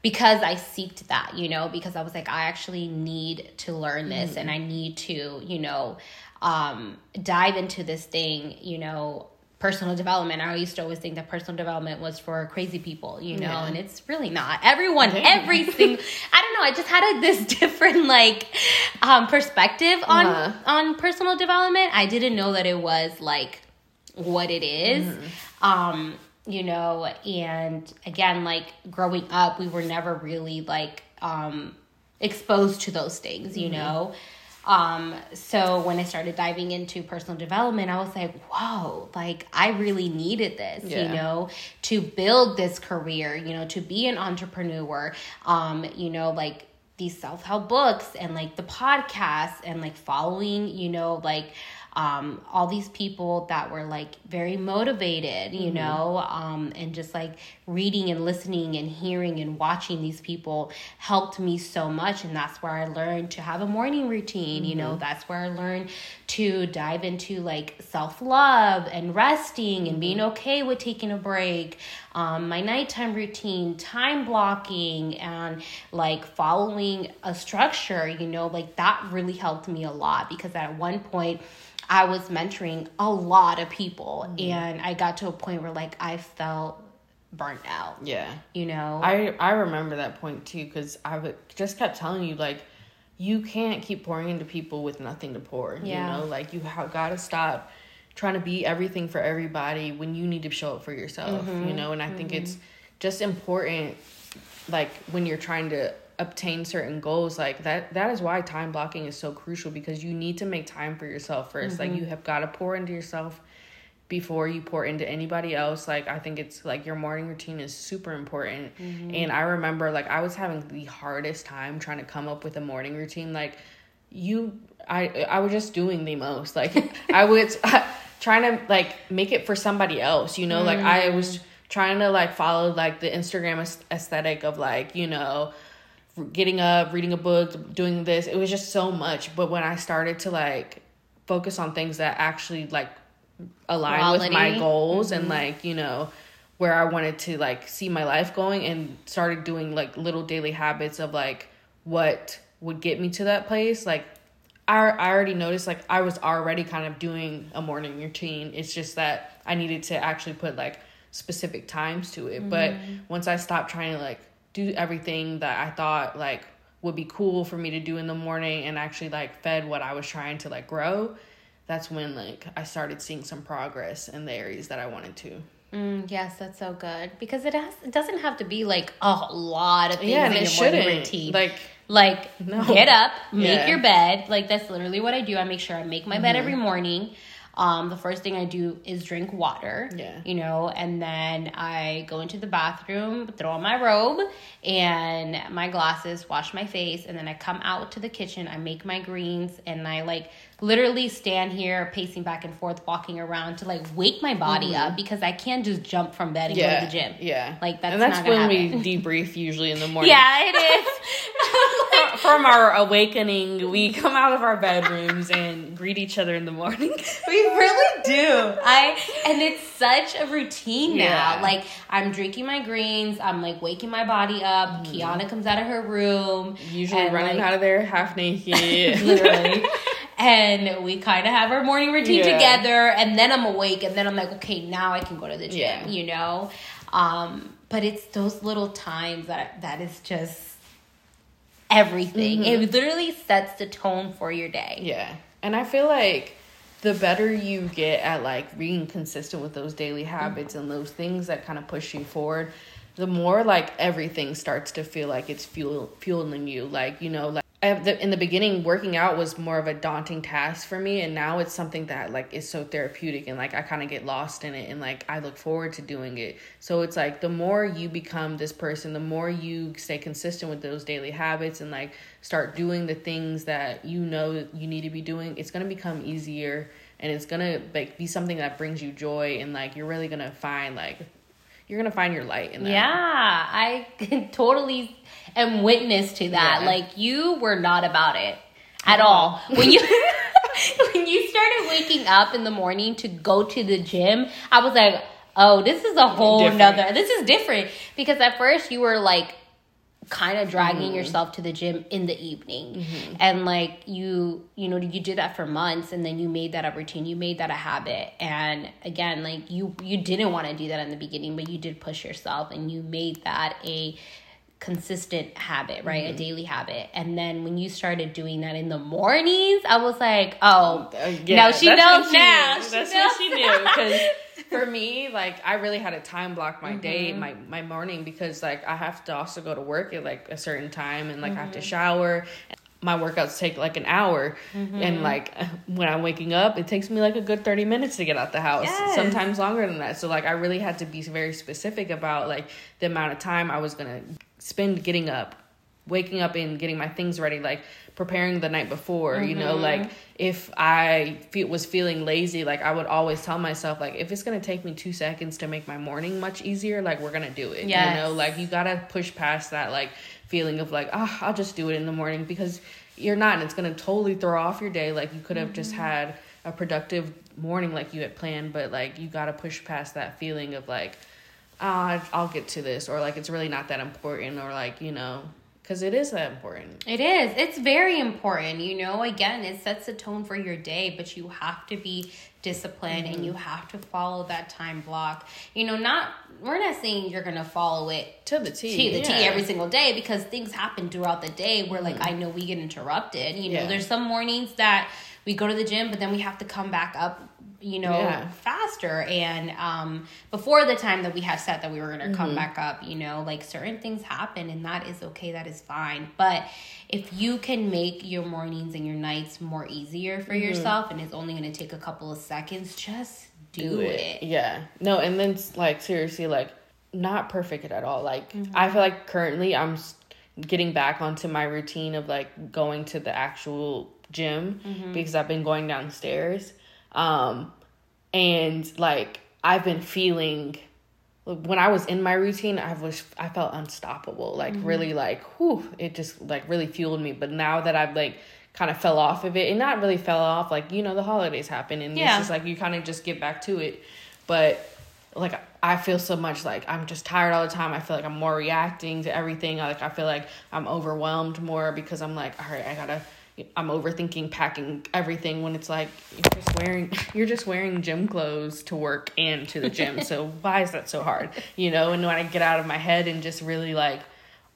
because I seeked that, you know, because I was like, I actually need to learn this, and I need to, you know, um, dive into this thing, you know. Personal development. I used to always think that personal development was for crazy people, you know, Yeah. and it's really not. Everyone, every single. I don't know. I just had a, this different like um, perspective on Uh-huh. on personal development. I didn't know that it was like what it is. Mm-hmm. Um, you know, and again, like growing up, we were never really like um exposed to those things, you Mm-hmm. know. Um, so when I started diving into personal development, I was like, whoa, like I really needed this, you know, to build this career, you know, to be an entrepreneur, um, you know, like these self-help books and like the podcasts and like following, you know, like um all these people that were like very motivated, you know, um and just like reading and listening and hearing and watching these people helped me so much. And that's where I learned to have a morning routine, you know, that's where I learned to dive into like self-love and resting and being okay with taking a break um, my nighttime routine, time blocking, and like following a structure, you know, like that really helped me a lot because at one point I was mentoring a lot of people mm-hmm. and I got to a point where like I felt burnt out, yeah. you know? I I remember that point too because I would just kept telling you like you can't keep pouring into people with nothing to pour. Yeah. You know, like you have got to stop trying to be everything for everybody when you need to show up for yourself. You mm-hmm. know, and I think mm-hmm. it's just important, like when you're trying to obtain certain goals like that that is why time blocking is so crucial because you need to make time for yourself 1st like you mm-hmm. have got to pour into yourself before you pour into anybody else. Like i think it's like your morning routine is super important. Mm-hmm. And i remember like i was having the hardest time trying to come up with a morning routine. Like you i i was just doing the most. Like i was trying to like make it for somebody else you know? Like i was mm-hmm. trying to like follow like the instagram aesthetic of like you know getting up, reading a book, doing this. It was just so much. But when I started to like focus on things that actually like align with my Quality. goals and mm-hmm. like, you know, where I wanted to like see my life going and started doing like little daily habits of like what would get me to that place, like I, I already noticed like I was already kind of doing a morning routine. It's just that I needed to actually put like specific times to it. But mm-hmm. once I stopped trying to like do everything that I thought like would be cool for me to do in the morning and actually like fed what I was trying to like grow, that's when like I started seeing some progress in the areas that I wanted to. Mm, yes, that's so good because it has. It doesn't have to be like a lot of things Yeah, in your it morning shouldn't. routine. Like like No. get up, make Yeah. your bed. Like that's literally what I do. I make sure I make my bed Mm-hmm. every morning. Um, the first thing I do is drink water. Yeah. You know, and then I go into the bathroom, throw on my robe and my glasses, wash my face, and then I come out to the kitchen. I make my greens, and I like literally stand here pacing back and forth, walking around to like wake my body up because I can't just jump from bed and Mm-hmm. yeah, go to the gym. Yeah, Like, that's and that's not when happen. we debrief usually in the morning. Yeah, it is. from our awakening, we come out of our bedrooms and greet each other in the morning. We really do. I and it's such a routine now. Like I'm drinking my greens, I'm like waking my body up. Kiana comes out of her room, Usually and, running like, out of there half naked. literally. And we kind of have our morning routine Yeah. together and then i'm awake and then i'm like okay now i can go to the gym Yeah. you know um but it's those little times that that is just everything it literally sets the tone for your day Yeah. And I feel like the better you get at like being consistent with those daily habits and those things that kind of push you forward, the more like everything starts to feel like it's fuel fueling you. Like, you know, like in the beginning working out was more of a daunting task for me and now it's something that like is so therapeutic and like I kind of get lost in it and like I look forward to doing it. So it's like the more you become this person, the more you stay consistent with those daily habits and like start doing the things that you know you need to be doing, it's going to become easier and it's going to like be something that brings you joy and like you're really going to find like you're to find your light in that. Yeah, I totally am witness to that. Yeah. Like you were not about it at all. When you when you started waking up in the morning to go to the gym, I was like, "Oh, this is a whole different. nother. This is different." Because at first you were like kind of dragging mm. yourself to the gym in the evening mm-hmm. and like you you know you did that for months and then you made that a routine you made that a habit and again like you you didn't want to do that in the beginning but you did push yourself and you made that a consistent habit, right? Mm-hmm. A daily habit. And then when you started doing that in the mornings, I was like, oh, uh, yeah, no, she knows she now. She that's knows. what she knew. Because for me, like, I really had to time block my mm-hmm. day, my, my morning, because, like, I have to also go to work at, like, a certain time and, like, mm-hmm. I have to mm-hmm. shower my workouts take like an hour mm-hmm. and like when i'm waking up it takes me like a good 30 minutes to get out the house yes. sometimes longer than that so like i really had to be very specific about like the amount of time i was gonna spend getting up waking up and getting my things ready like preparing the night before mm-hmm. you know like mm-hmm. if i feel, was feeling lazy like i would always tell myself like if it's going to take me two seconds to make my morning much easier like we're going to do it yes. you know like you got to push past that like feeling of like oh i'll just do it in the morning because you're not and it's going to totally throw off your day like you could have mm-hmm. just had a productive morning like you had planned but like you got to push past that feeling of like oh, I'll get to this, or like it's really not that important, or like you know, because it is that important. It is. It's very important. You know, again, it sets the tone for your day, but you have to be disciplined mm-hmm. and you have to follow that time block. You know, not we're not saying you're gonna follow it to the T, to the yeah. T every single day because things happen throughout the day where like mm-hmm. I know we get interrupted. You know, yeah. there's some mornings that we go to the gym, but then we have to come back up you know, yeah. faster. And um, before the time that we have set that we were going to mm-hmm. come back up, you know, like certain things happen and that is okay, that is fine. But if you can make your mornings and your nights more easier for mm-hmm. yourself and it's only going to take a couple of seconds, just do, do it. it. Yeah. No, and then like seriously, like not perfect at all. Like mm-hmm. I feel like currently I'm getting back onto my routine of like going to the actual gym mm-hmm. because I've been going downstairs um, and like I've been feeling when I was in my routine, I was I felt unstoppable. Like mm-hmm. really like whew, it just like really fueled me. But now that I've like kind of fell off of it and not really fell off, like, you know, the holidays happen and yeah. it's just like you kind of just get back to it. But like I feel so much like I'm just tired all the time. I feel like I'm more reacting to everything. Like I feel like I'm overwhelmed more because I'm like, all right, I gotta I'm overthinking packing everything when it's like you're just wearing you're just wearing gym clothes to work and to the gym. so why is that so hard? You know, and when I get out of my head and just really like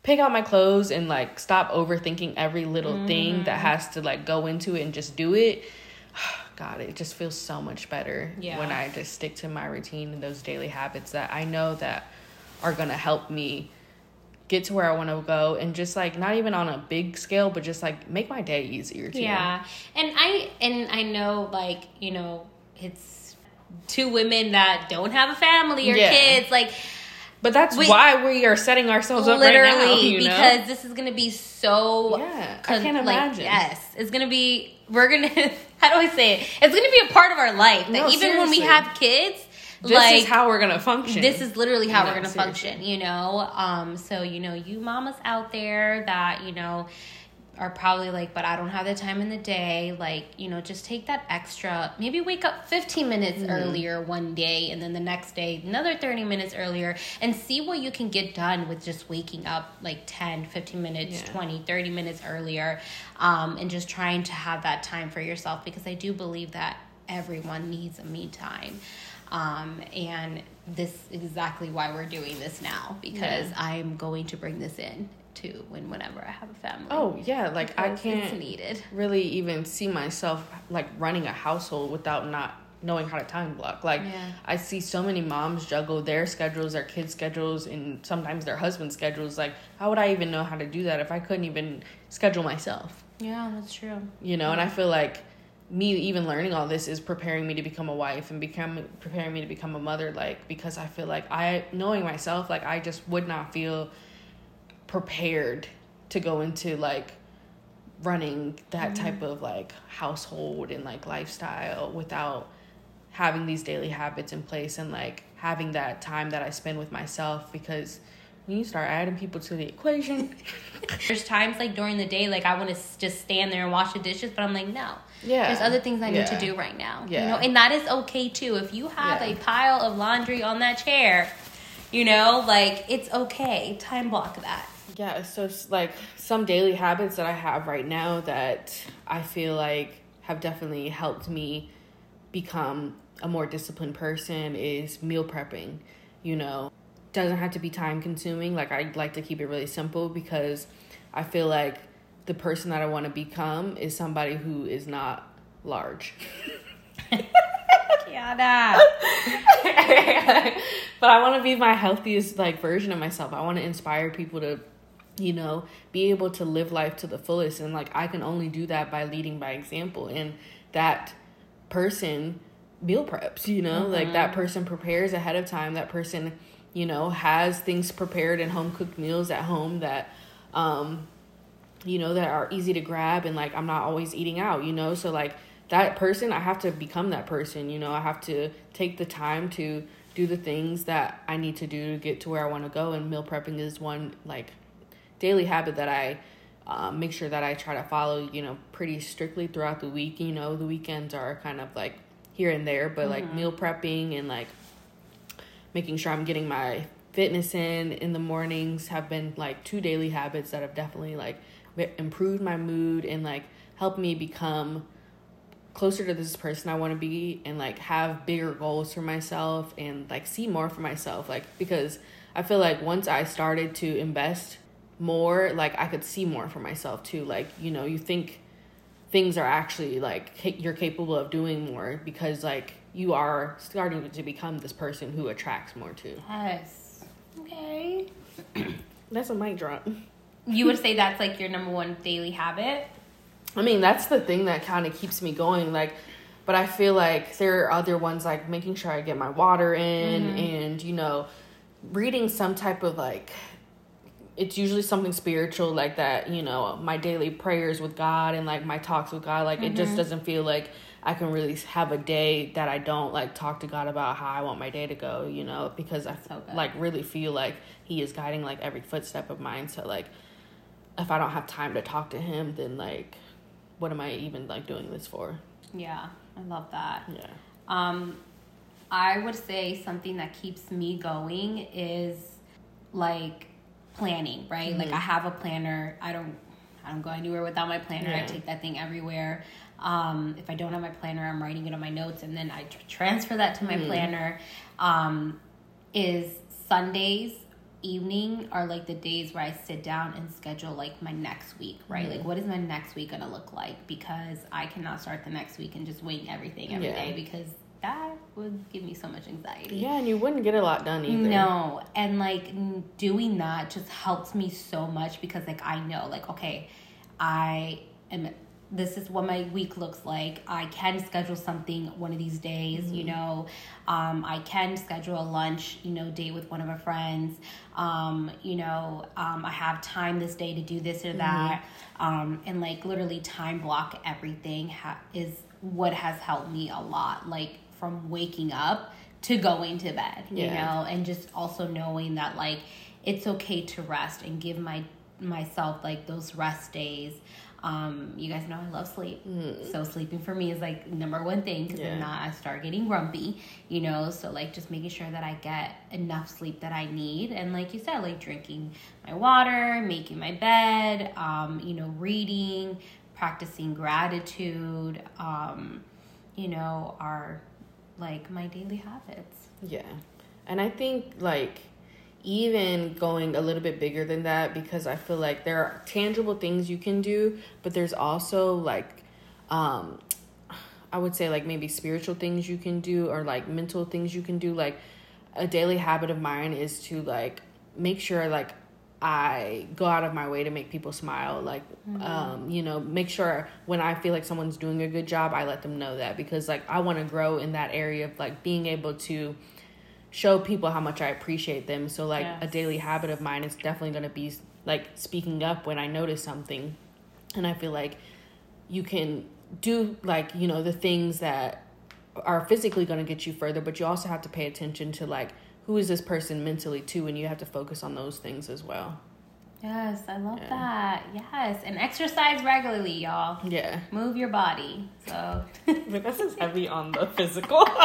pick out my clothes and like stop overthinking every little mm-hmm. thing that mm-hmm. has to like go into it and just do it. God, it just feels so much better yeah. when I just stick to my routine and those daily habits that I know that are going to help me get to where I want to go and just like not even on a big scale but just like make my day easier too. Yeah. And I and I know like, you know, it's two women that don't have a family or yeah. kids like but that's we, why we are setting ourselves up literally right now, you know? because this is gonna be so. Yeah, con- I can't imagine. Like, yes, it's gonna be. We're gonna. How do I say it? It's gonna be a part of our life that no, even seriously. when we have kids, this like, is how we're gonna function. This is literally how we're gonna seriously. function, you know. Um, so you know, you mamas out there that you know are probably like, but I don't have the time in the day. Like, you know, just take that extra, maybe wake up 15 minutes mm-hmm. earlier one day and then the next day another 30 minutes earlier and see what you can get done with just waking up like 10, 15 minutes, yeah. 20, 30 minutes earlier um, and just trying to have that time for yourself because I do believe that everyone needs a me time. Um, and this is exactly why we're doing this now because yeah. I'm going to bring this in too when whenever I have a family. Oh yeah, like I can't needed. really even see myself like running a household without not knowing how to time block. Like Yeah. I see so many moms juggle their schedules, their kids' schedules, and sometimes their husband's schedules. Like, how would I even know how to do that if I couldn't even schedule myself? Yeah, that's true. You know, and I feel like me even learning all this is preparing me to become a wife and become preparing me to become a mother like because I feel like I knowing myself like I just would not feel prepared to go into like running that mm-hmm. type of like household and like lifestyle without having these daily habits in place and like having that time that I spend with myself because you start adding people to the equation There's times like during the day, like I want to just stand there and wash the dishes, but I'm like, no. Yeah. There's other things I need to do right now. You know, and that is okay too. If you have Yeah. a pile of laundry on that chair, you know, like it's okay. Time block that. Yeah, so like some daily habits that I have right now that I feel like have definitely helped me become a more disciplined person is meal prepping. You know, doesn't have to be time consuming. Like I like to keep it really simple because I feel like the person that I want to become is somebody who is not large. Kiana. but I want to be my healthiest like version of myself. I want to inspire people to you know be able to live life to the fullest and like I can only do that by leading by example and that person meal preps, you know? Like that mm-hmm. person prepares ahead of time. That person, you know, has things prepared and home cooked meals at home that um you know that are easy to grab and like I'm not always eating out, you know? So like that person, I have to become that person, you know? I have to take the time to do the things that I need to do to get to where I want to go and meal prepping is one like daily habit that I um, make sure that I try to follow, you know, pretty strictly throughout the week. You know, the weekends are kind of like here and there, but like meal prepping and like making sure I'm getting my fitness in. In the mornings have been like two daily habits that have definitely like improved my mood and like helped me become closer to this person I want to be and like have bigger goals for myself and like see more for myself. Like because I feel like once I started to invest more like I could see more for myself too. Like you know you think things are actually like you're capable of doing more because like you are starting to become this person who attracts more too Yes. Okay. that's a mic drop You would say that's like your number one daily habit? I mean, that's the thing that kind of keeps me going. Like, but I feel like there are other ones like making sure I get my water in mm-hmm. and, you know, reading some type of like, it's usually something spiritual like that, you know, my daily prayers with God and like my talks with God. Like, it just mm-hmm. doesn't feel like I can really have a day that I don't like talk to God about how I want my day to go, you know, because I So like really feel like He is guiding like every footstep of mine. So, like, if I don't have time to talk to Him, then like, what am I even like doing this for? Yeah, I love that. Yeah. Um, I would say something that keeps me going is like planning, right? Like I have a planner. I don't I don't go anywhere without my planner. I take that thing everywhere. Um, if I don't have my planner, I'm writing it on my notes and then I tr- transfer that to my planner. Um, is Sundays evening are like the days where I sit down and schedule like my next week, right? Like what is my next week gonna look like? Because I cannot start the next week and just wing everything every day Yeah. because that would give me so much anxiety. Yeah, and you wouldn't get a lot done either. No, and like doing that just helps me so much because like I know like okay, I am this is what my week looks like. I can schedule something one of these days, you know. Um, I can schedule a lunch, you know, date with one of my friends. Um, you know, um, I have time this day to do this or that. Um, and like literally time block everything ha- is what has helped me a lot. Like from waking up to going to bed, you know, and just also knowing that like it's okay to rest and give my myself like those rest days. Um, you guys know I love sleep, so sleeping for me is like number one thing because Yeah. if not, I start getting grumpy, you know. So like just making sure that I get enough sleep that I need, and like you said, like drinking my water, making my bed, um, you know, reading, practicing gratitude, um, you know, are like my daily habits. Yeah. And I think like even going a little bit bigger than that because I feel like there are tangible things you can do, but there's also like um I would say like maybe spiritual things you can do or like mental things you can do. Like a daily habit of mine is to like make sure like I go out of my way to make people smile. Like, mm-hmm. um, you know, make sure when I feel like someone's doing a good job, I let them know that because like I want to grow in that area of like being able to show people how much I appreciate them. So like yes. a daily habit of mine is definitely going to be like speaking up when I notice something. And I feel like you can do like, you know, the things that are physically going to get you further, but you also have to pay attention to like who is this person mentally too, and you have to focus on those things as well. Yes, I love yeah. that. Yes, and exercise regularly, y'all. Yeah, move your body. So, but this is heavy on the physical.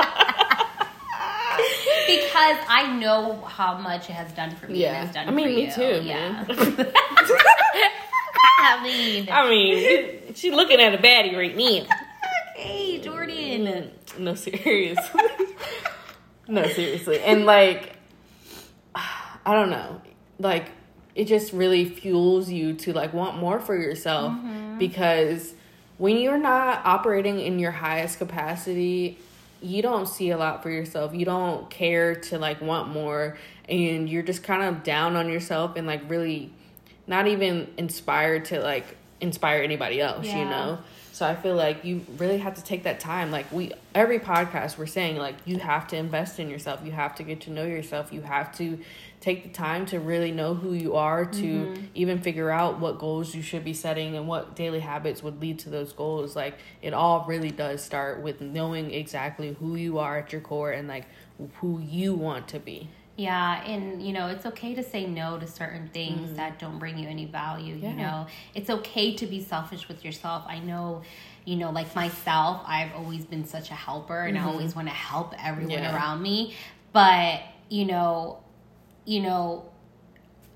because I know how much it has done for me. Yeah, I mean, me you. too. Yeah. I mean, I mean, she's looking at a baddie right now. Hey, Jordan. No, seriously. no, seriously. And like I don't know. Like it just really fuels you to like want more for yourself mm-hmm. because when you're not operating in your highest capacity, you don't see a lot for yourself. You don't care to like want more and you're just kind of down on yourself and like really not even inspired to like inspire anybody else, yeah. you know? So I feel like you really have to take that time. Like we every podcast we're saying like you have to invest in yourself. You have to get to know yourself. You have to take the time to really know who you are to mm-hmm. even figure out what goals you should be setting and what daily habits would lead to those goals. Like it all really does start with knowing exactly who you are at your core and like who you want to be. Yeah, and you know, it's okay to say no to certain things mm-hmm. that don't bring you any value, yeah. you know. It's okay to be selfish with yourself. I know, you know, like myself, I've always been such a helper and mm-hmm. I always want to help everyone yeah. around me, but you know, you know,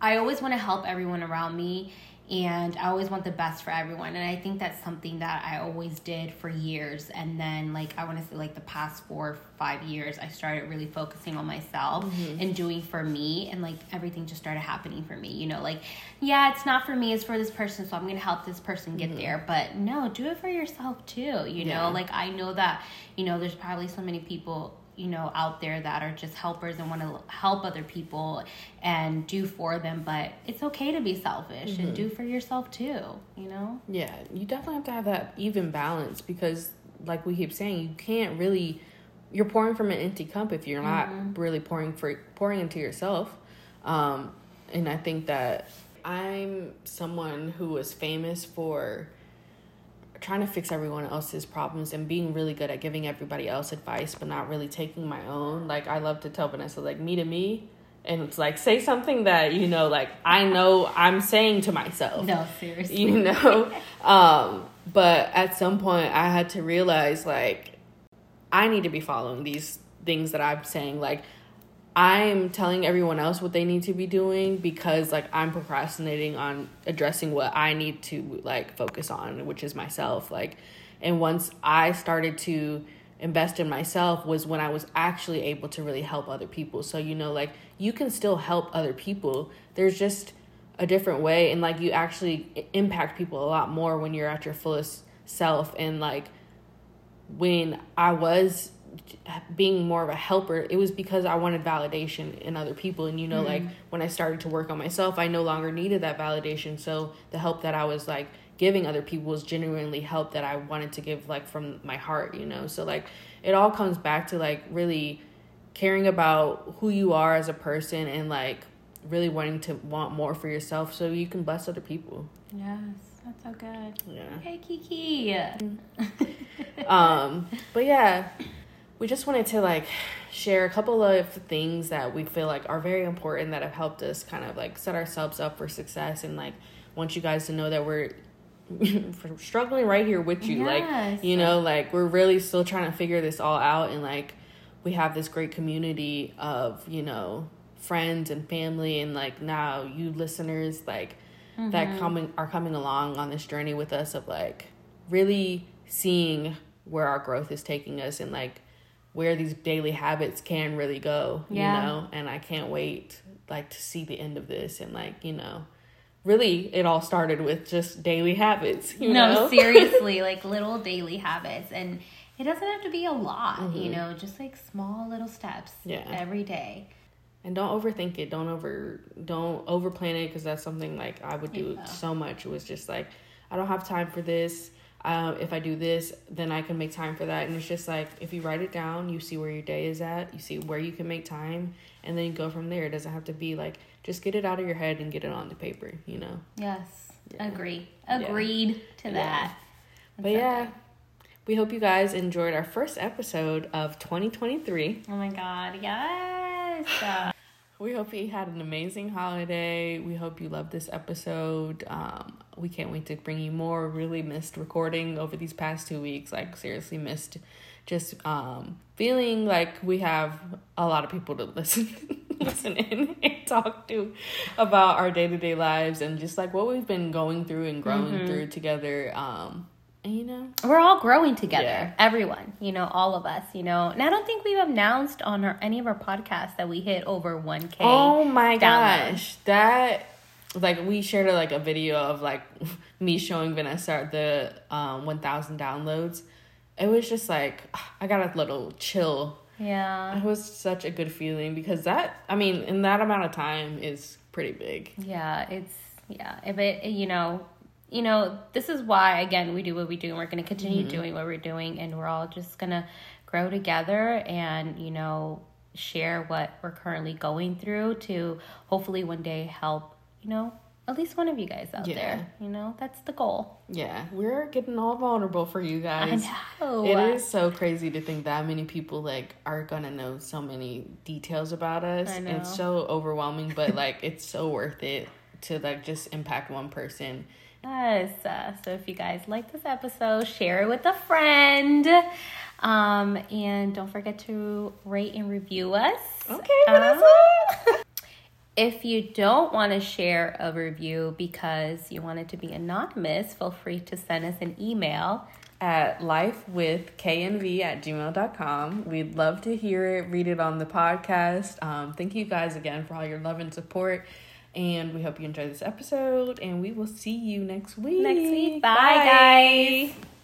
I always want to help everyone around me and I always want the best for everyone. And I think that's something that I always did for years. And then, like, I want to say, like, the past four, five years, I started really focusing on myself mm-hmm. and doing for me. And, like, everything just started happening for me. You know, like, yeah, it's not for me, it's for this person. So I'm going to help this person get mm-hmm. there. But no, do it for yourself too. You yeah. know, like, I know that, you know, there's probably so many people you know out there that are just helpers and want to help other people and do for them but it's okay to be selfish mm-hmm. and do for yourself too you know yeah you definitely have to have that even balance because like we keep saying you can't really you're pouring from an empty cup if you're not mm-hmm. really pouring for pouring into yourself um and i think that i'm someone who is famous for trying to fix everyone else's problems and being really good at giving everybody else advice but not really taking my own. Like i love to tell vanessa like me to me. And it's like say something that you know like i know i'm saying to myself. No seriously. You know? Um but at some point i had to realize like i need to be following these things that i'm saying. Like I'm telling everyone else what they need to be doing because like I'm procrastinating on addressing what I need to like focus on, which is myself. Like and once I started to invest in myself was when I was actually able to really help other people. So you know like you can still help other people. There's just a different way and like you actually impact people a lot more when you're at your fullest self and like when I was being more of a helper it was because i wanted validation in other people. And you know mm-hmm. like when i started to work on myself i no longer needed that validation. So the help that i was like giving other people was genuinely help that i wanted to give like from my heart you know? So like it all comes back to like really caring about who you are as a person and like really wanting to want more for yourself so you can bless other people. Yes that's so good. Yeah. Hey kiki. Um but yeah we just wanted to like share a couple of things that we feel like are very important that have helped us kind of like set ourselves up for success and like want you guys to know that we're struggling right here with you yes. like you know like we're really still trying to figure this all out and like we have this great community of you know friends and family and like now you listeners like mm-hmm. that coming are coming along on this journey with us of like really seeing where our growth is taking us and like where these daily habits can really go, yeah. you know? And I can't wait like to see the end of this and like, you know, really it all started with just daily habits, you no, know? seriously, like little daily habits and it doesn't have to be a lot, you know, just like small little steps Mm-hmm. Yeah. every day. And don't overthink it. Don't over don't overplan it because that's something like I would do Yeah. so much. It was just like I don't have time for this. Uh, if I do this, then I can make time for that. And it's just like if you write it down, you see where your day is at. You see where you can make time, and then you go from there. It doesn't have to be like just get it out of your head and get it on the paper. You know. Yes. Yeah. Agree. Yeah. Agreed to Yeah. that. But That's so yeah, good. we hope you guys enjoyed our first episode of 2023. Oh my god, yes. We hope you had an amazing holiday. We hope you loved this episode. Um, we can't wait to bring you more. Really missed recording over these past two weeks. Like, seriously, missed just um, feeling like we have a lot of people to listen. listen in and talk to about our day-to-day lives and just like what we've been going through and growing through together um you know we're all growing together. Yeah. Everyone, you know, all of us, you know. And I don't think we've announced on our, any of our podcasts that we hit over 1K. Oh my gosh, that like we shared like a video of like me showing Vanessa the um one thousand downloads. It was just like I got a little chill. Yeah. It was such a good feeling because that I mean in that amount of time is pretty big. Yeah, it's yeah. If it you know, you know, this is why again we do what we do and we're gonna continue Mm-hmm. doing what we're doing and we're all just gonna grow together and, you know, share what we're currently going through to hopefully one day help, you know, at least one of you guys out Yeah. there. You know, that's the goal. Yeah, we're getting all vulnerable for you guys. I know. It is so crazy to think that many people like are gonna know so many details about us. I know. It's so overwhelming, but like it's so worth it to like just impact one person. Yes. Uh, so if you guys like this episode, share it with a friend. Um, and don't forget to rate and review us. Okay, Vanessa. if you don't want to share a review because you want it to be anonymous, feel free to send us an email. At lifewithknv at gmail.com. We'd love to hear it, read it on the podcast. Um, thank you guys again for all your love and support. And we hope you enjoy this episode. And we will see you next week. Next week. Bye, guys.